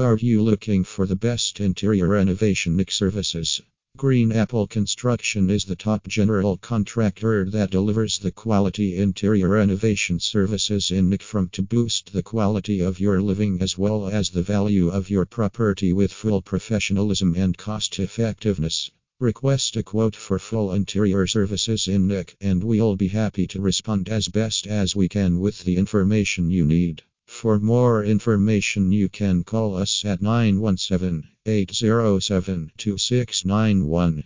Are you looking for the best interior renovation services? Green Apple Construction is the top general contractor that delivers the quality interior renovation services in NYC from to boost the quality of your living as well as the value of your property with full professionalism and cost effectiveness. Request a quote for full interior services in NYC and we'll be happy to respond as best as we can with the information you need. For more information, you can call us at 917 807 2691.